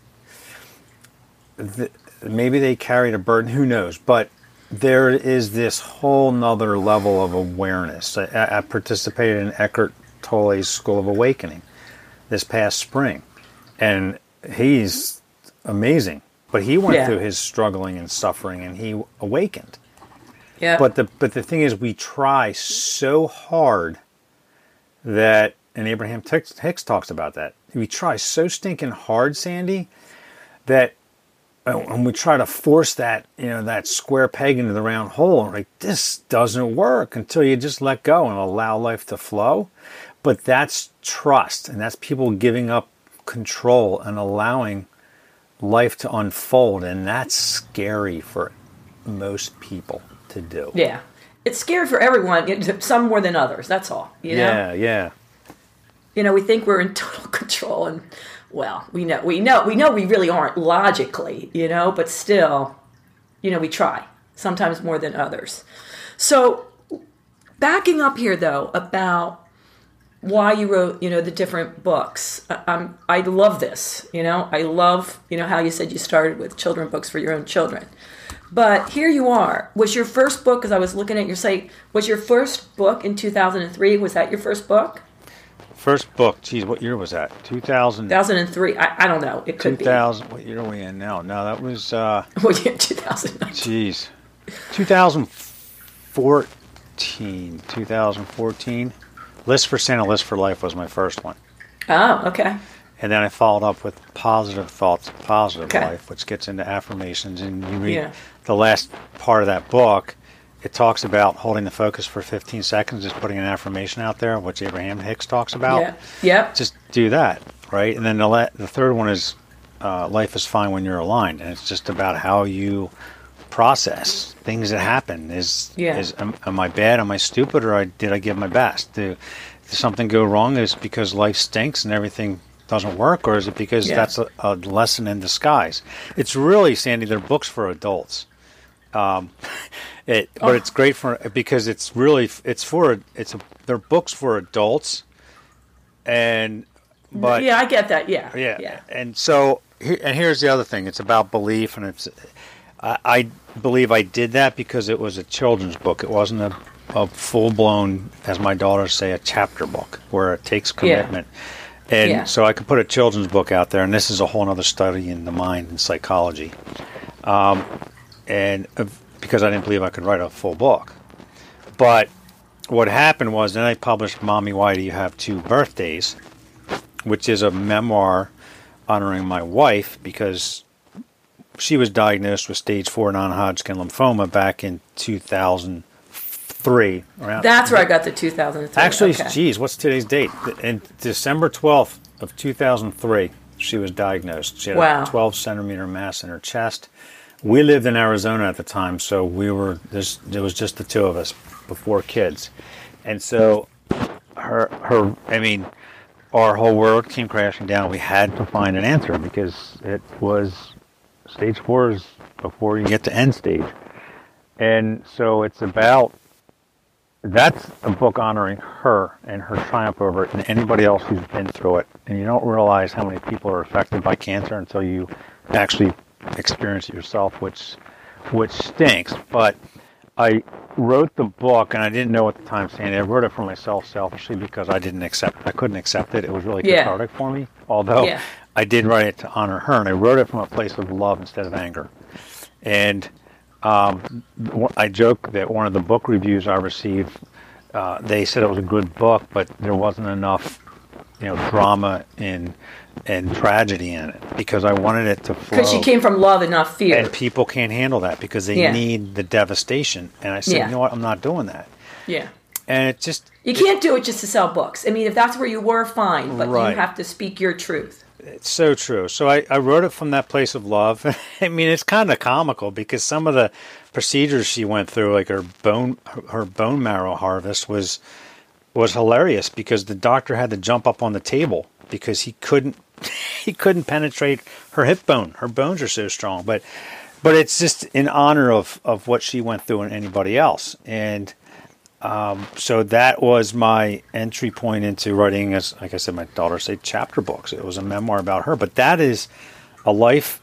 th- maybe they carried a burden. Who knows? But there is this whole nother level of awareness. I, I participated in Eckhart Tolle's School of Awakening this past spring, and he's amazing. But he went Yeah. through his struggling and suffering, and he awakened. Yeah. But the but the thing is, we try so hard that, and Abraham Hicks, talks about that. We try so stinking hard, Sandy, that uh, and we try to force that you know that square peg into the round hole. and Like this doesn't work until you just let go and allow life to flow. But that's trust, and that's people giving up control and allowing life to unfold, and that's scary for most people to do. yeah. It's scary for everyone. Some more than others. That's all. You know. yeah, yeah. you know we think we're in total control and well we know we know we know we really aren't logically you know but still you know we try sometimes more than others so backing up here though about why you wrote you know the different books I- I'm, i love this you know i love you know how you said you started with children books for your own children but here you are was your first book because i was looking at your site was your first book in 2003 was that your first book First book, geez, what year was that? 2000, 2003. I, I don't know. It could 2000 what year are we in now? No, that was, uh, be. Well, yeah, 2009. geez, 2014. 2014. List for Santa, List for Life was my first one. Oh, okay. And then I followed up with Positive Thoughts, Positive Okay. Life, which gets into affirmations. And you read Yeah. the last part of that book, it talks about holding the focus for 15 seconds, just putting an affirmation out there, which Abraham Hicks talks about. Yeah. Yep. Just do that, right? And then the, la- the third one is uh, Life is Fine When You're Aligned. And it's just about how you process things that happen. Is, Yeah. is am, am I bad? Am I stupid? Or I, did I give my best? Do, did something go wrong? Is it because life stinks and everything doesn't work, or is it because Yeah. that's a, a lesson in disguise? It's really, Sandy, they're books for adults. Um, it, but Oh. it's great for because it's really it's for it's a, they're books for adults, and but yeah, I get that. Yeah. yeah, Yeah. and so and here's the other thing: it's about belief, and it's I, I believe I did that because it was a children's book. It wasn't a, a full blown, as my daughters say, a chapter book where it takes Yeah. commitment. And Yeah. so I could put a children's book out there, and this is a whole other study in the mind and psychology. Um, and uh, because I didn't believe I could write a full book, but what happened was then I published "Mommy, Why Do You Have Two Birthdays," which is a memoir honoring my wife because she was diagnosed with stage four non-Hodgkin lymphoma back in 2003. Around, That's where I got the 2003. Actually, okay. geez, what's today's date? In December 12th of 2003, she was diagnosed. She had Wow. a 12 centimeter mass in her chest. We lived in Arizona at the time, so we were this. There was just the two of us before kids, and so her her. I mean, our whole world came crashing down. We had to find an answer because it was stage four is before you get to end stage, and so it's about that's a book honoring her and her triumph over it and anybody else who's been through it. And you don't realize how many people are affected by cancer until you actually experience it yourself, which which stinks. But I wrote the book and I didn't know at the time, Sandy. I wrote it for myself selfishly because I didn't accept I couldn't accept it. It was really Yeah. cathartic for me. Although Yeah. I did write it to honor her and I wrote it from a place of love instead of anger. And um, I joke that one of the book reviews I received, uh, they said it was a good book, but there wasn't enough, you know, drama and and tragedy in it because I wanted it to flow. Because she came from love and not fear. and people can't handle that because they Yeah. need the devastation. And I said, Yeah. you know what, I'm not doing that. yeah. and it just You can't do it just to sell books. I mean, if that's where you were, fine, but Right. you have to speak your truth. It's so true. So I, I wrote it from that place of love. I mean, it's kind of comical because some of the procedures she went through, like her bone her bone marrow harvest, was was hilarious because the doctor had to jump up on the table because he couldn't he couldn't penetrate her hip bone. Her bones are so strong, but but it's just in honor of of what she went through and anybody else and so that was my entry point into writing as like i said my daughter said chapter books. It was a memoir about her but that is a life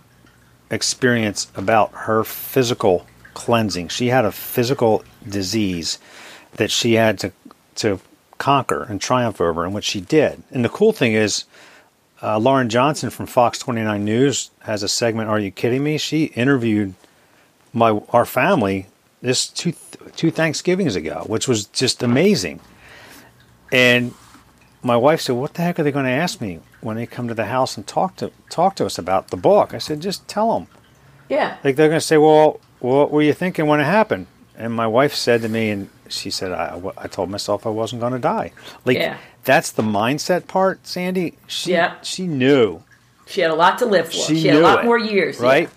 experience about her physical cleansing. She had a physical disease that she had to to conquer and triumph over and what she did. And the cool thing is uh, lauren johnson from fox 29 news has a segment are you kidding me? She interviewed my our family this two two Thanksgivings ago, which was just amazing. And my wife said, "What the heck are they going to ask me when they come to the house and talk to talk to us about the book?" I said, "Just tell them." Yeah. Like they're going to say, "Well, what were you thinking when it happened?" And my wife said to me, and she said, "I, I told myself I wasn't going to die." Like Yeah. that's the mindset part, Sandy. She Yeah. she knew She had a lot to live for. she, She, had a lot it, more years. yeah. right?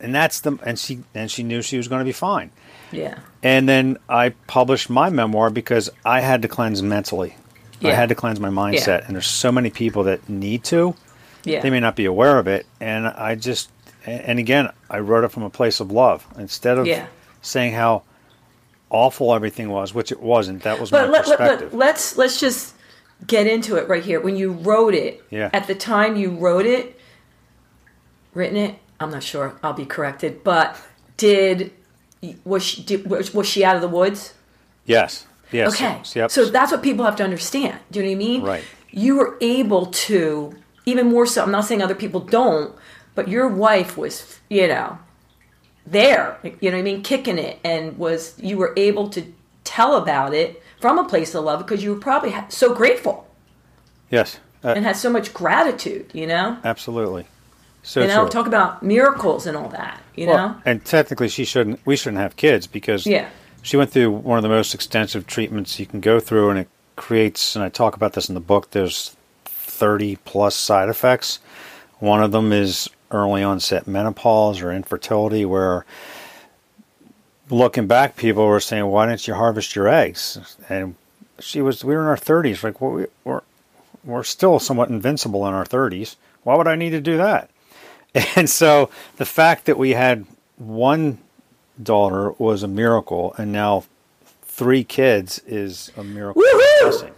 And that's the and she and she knew she was going to be fine. Yeah. And then I published my memoir because I had to cleanse mentally. Yeah. I had to cleanse my mindset. And there's so many people that need to. Yeah. They may not be aware of it. And I just, and again, I wrote it from a place of love instead of Yeah. saying how awful everything was, which it wasn't. That was but my let, let, perspective. let, let's let's just get into it right here. When you wrote it, Yeah. at the time you wrote it, written it, I'm not sure. I'll be corrected. But did was she did, was, was she out of the woods? yes. Yes. Okay. Yep. So that's what people have to understand. Do you know what I mean? Right. You were able to, even more so, I'm not saying other people don't, but your wife was, you know, there, you know what I mean, kicking it, and was, you were able to tell about it from a place of love because you were probably so grateful yes. Uh, and had so much gratitude, you know? absolutely. So You know, true. talk about miracles and all that, you Well, know? and technically, she shouldn't. We shouldn't have kids because Yeah. she went through one of the most extensive treatments you can go through, and it creates. And I talk about this in the book. There's 30 plus side effects. One of them is early onset menopause or infertility, where looking back, people were saying, "Why didn't you harvest your eggs?" And she was. We were in our 30s. Like, well, we, we're we're still somewhat invincible in our 30s. Why would I need to do that? And so the fact that we had one daughter was a miracle, and now three kids is a miracle.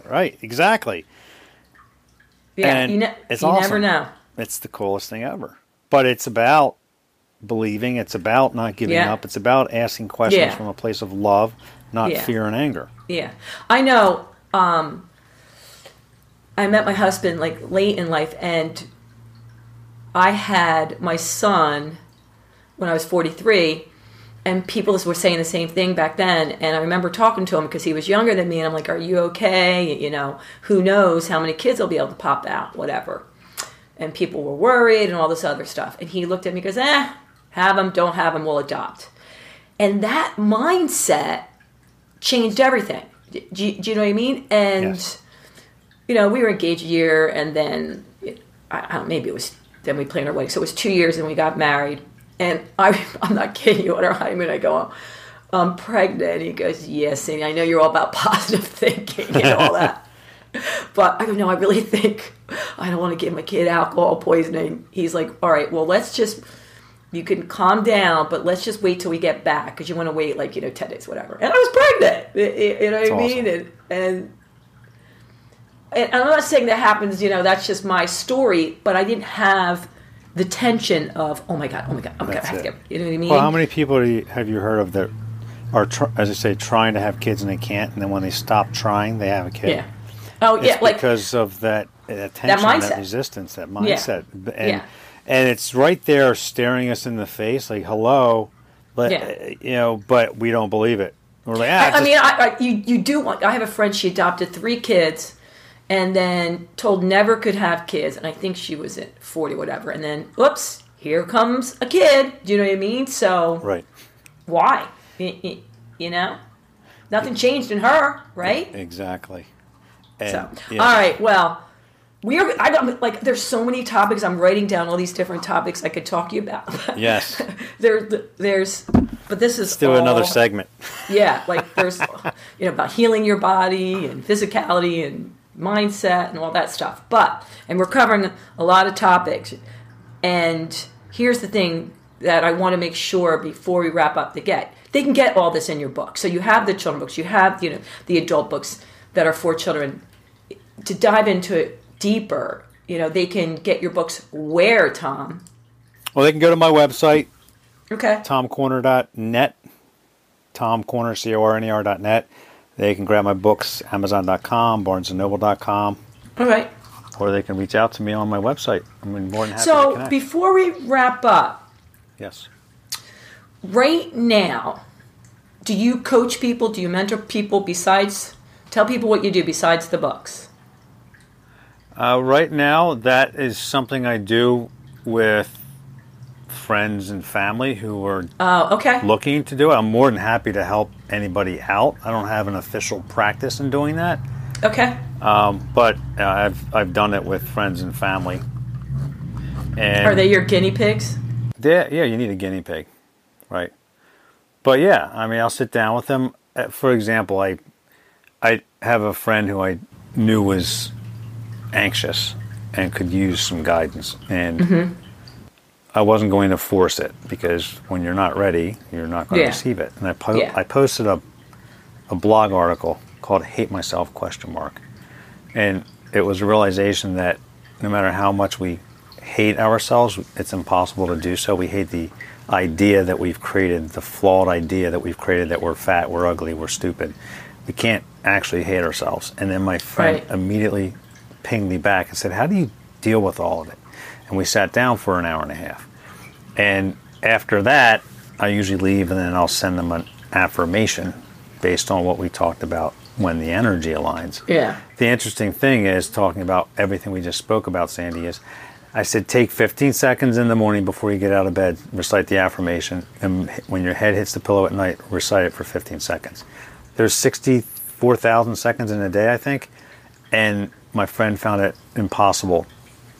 Right? Exactly. Yeah, and you, ne- it's you never know. It's the coolest thing ever. But it's about believing. It's about not giving Yeah. up. It's about asking questions Yeah. from a place of love, not Yeah. fear and anger. Yeah, I know. Um, I met my husband like late in life, and I had my son when I was 43, and people were saying the same thing back then. And I remember talking to him because he was younger than me, and I'm like, "Are you okay? You know, who knows how many kids will be able to pop out, whatever." And people were worried and all this other stuff. And he looked at me, and goes, "Eh, have them, don't have them, we'll adopt." And that mindset changed everything. Do, do, you know what I mean? And Yes. you know, we were engaged a year, and then I, I. Maybe it was then we planned our wedding, so it was two years, and we got married. And I, I'm not kidding you. On our honeymoon, I go, "I'm pregnant." He goes, "Yes, and I know you're all about positive thinking and all that." But I go, no, I really think I don't want to give my kid alcohol poisoning. He's like, all right, well, let's just, you can calm down, but let's just wait till we get back because you want to wait like, you know, 10 days, whatever. And I was pregnant. You know what I That's mean? And, and, and I'm not saying that happens, you know, that's just my story, but I didn't have the tension of, oh my God, oh my God, oh my God, I That's have to it. get, you know what I mean? Well, how many people do you, have you heard of that are, tr- as I say, trying to have kids and they can't, and then when they stop trying, they have a kid? yeah. Oh, It's yeah, like, because of that uh, tension, that, mindset. resistance, that mindset, and Yeah. and it's right there, staring us in the face, like hello, but Yeah. uh, you know, but we don't believe it. We're like, ah, I, I mean, I, I, you you do want. I have a friend. She adopted three kids, and then told never could have kids. And I think she was at forty, whatever. And then, whoops, here comes a kid. Do you know what I mean? So right. why? You know? Nothing changed in her, right? Exactly. So, yeah. all right. Well, we are. I got like. There's so many topics. I'm writing down all these different topics I could talk to you about. Yes. there, there's. But this is Let's do another segment. Yeah, like there's, you know, about healing your body and physicality and mindset and all that stuff. But and we're covering a lot of topics. And here's the thing that I want to make sure before we wrap up the get. They can get all this in your book. So you have the children books, you have, you know, the adult books that are for children. To dive into it deeper, you know, they can get your books where, Tom? Well, they can go to my website, Okay. tomcorner.net, tomcorner, C-O-R-N-E-R dot net. They can grab my books, amazon.com, barnesandnoble.com, All right. or they can reach out to me on my website. I'm more than happy to So before we wrap up, yes. right now, do you coach people? Do you mentor people besides? Tell people what you do besides the books. Uh, right now, that is something I do with friends and family who are Oh, okay. looking to do it. I'm more than happy to help anybody out. I don't have an official practice in doing that, Okay. um, but uh, I've I've done it with friends and family. And Are they your guinea pigs? Yeah, yeah, you need a guinea pig, right? But yeah, I mean, I'll sit down with them. Uh, For example, I I have a friend who I knew was anxious and could use some guidance, and I wasn't going to force it because when you're not ready, you're not going Yeah. to receive it. And I po- Yeah. I posted a a blog article called "Hate Myself?" question mark, and it was a realization that no matter how much we hate ourselves, it's impossible to do so. We hate the idea that we've created, the flawed idea that we've created that we're fat, we're ugly, we're stupid. We can't actually hate ourselves. And then my friend Right. immediately pinged me back and said, How do you deal with all of it? And we sat down for an hour and a half. And after that, I usually leave and then I'll send them an affirmation based on what we talked about when the energy aligns. Yeah. The interesting thing is talking about everything we just spoke about, Sandy, is I said take 15 seconds in the morning before you get out of bed, recite the affirmation, and when your head hits the pillow at night, recite it for 15 seconds. There's 64,000 seconds in a day, I think, and my friend found it impossible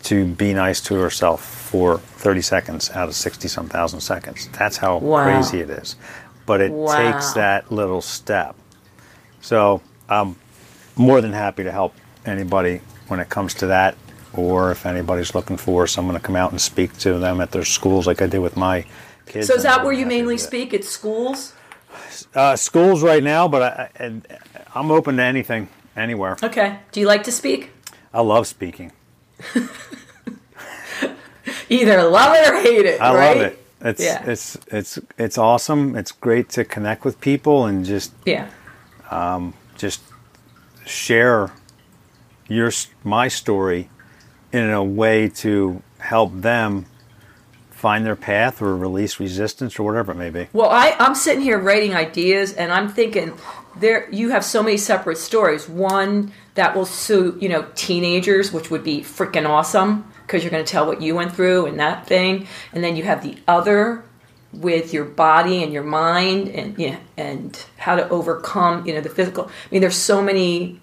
to be nice to herself for 30 seconds out of 60 some thousand seconds. That's how Wow. crazy it is. But it Wow. takes that little step. So I'm more than happy to help anybody when it comes to that, or if anybody's looking for someone to come out and speak to them at their schools, like I did with my kids. So is that where you mainly speak at schools? Uh, schools right now, but I, I, I'm open to anything, anywhere. Okay. Do you like to speak? I love speaking. Either love it or hate it. I right? love it. It's Yeah. it's it's it's awesome. It's great to connect with people and just Yeah. Um, just share your my story in a way to help them find their path or release resistance or whatever it may be. Well, I, I'm sitting here writing ideas, and I'm thinking there you have so many separate stories. One that will suit you know teenagers, which would be freaking awesome because you're going to tell what you went through and that thing, and then you have the other with your body and your mind and yeah and how to overcome you know the physical. I mean, there's so many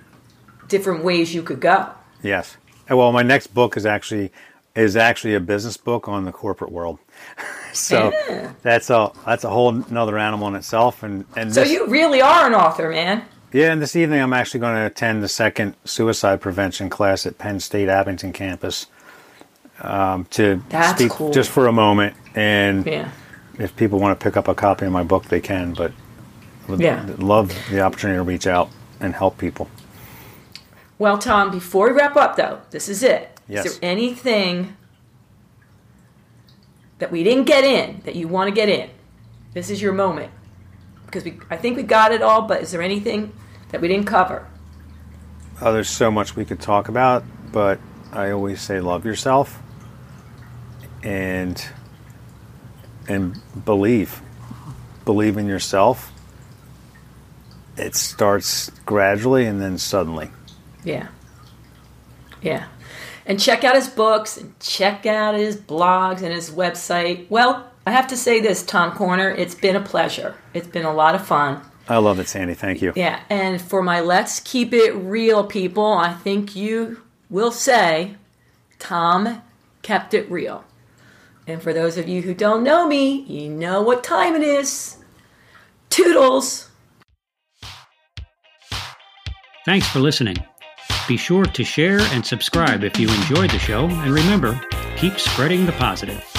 different ways you could go. Yes. Well, my next book is actually is actually a business book on the corporate world. so Yeah. that's a that's a whole another animal in itself. And and So this, you really are an author, man. Yeah, and this evening I'm actually going to attend the second suicide prevention class at Penn State Abington campus um, to That's speak cool. just for a moment. And Yeah. if people want to pick up a copy of my book, they can. But Yeah. love the opportunity to reach out and help people. Well, Tom, before we wrap up, though, this is it. Yes. Is there anything that we didn't get in that you want to get in? This is your moment. Because we, I think we got it all, but is there anything that we didn't cover? Oh, there's so much we could talk about, but I always say love yourself and and believe. Believe in yourself. It starts gradually and then suddenly. Yeah. Yeah. And check out his books and check out his blogs and his website. Well, I have to say this, Tom Corner, it's been a pleasure. It's been a lot of fun. I love it, Sandy. Thank you. Yeah, and for my let's keep it real people, I think you will say Tom kept it real. And for those of you who don't know me, you know what time it is. Toodles! Thanks for listening. Be sure to share and subscribe if you enjoyed the show, and remember, keep spreading the positive.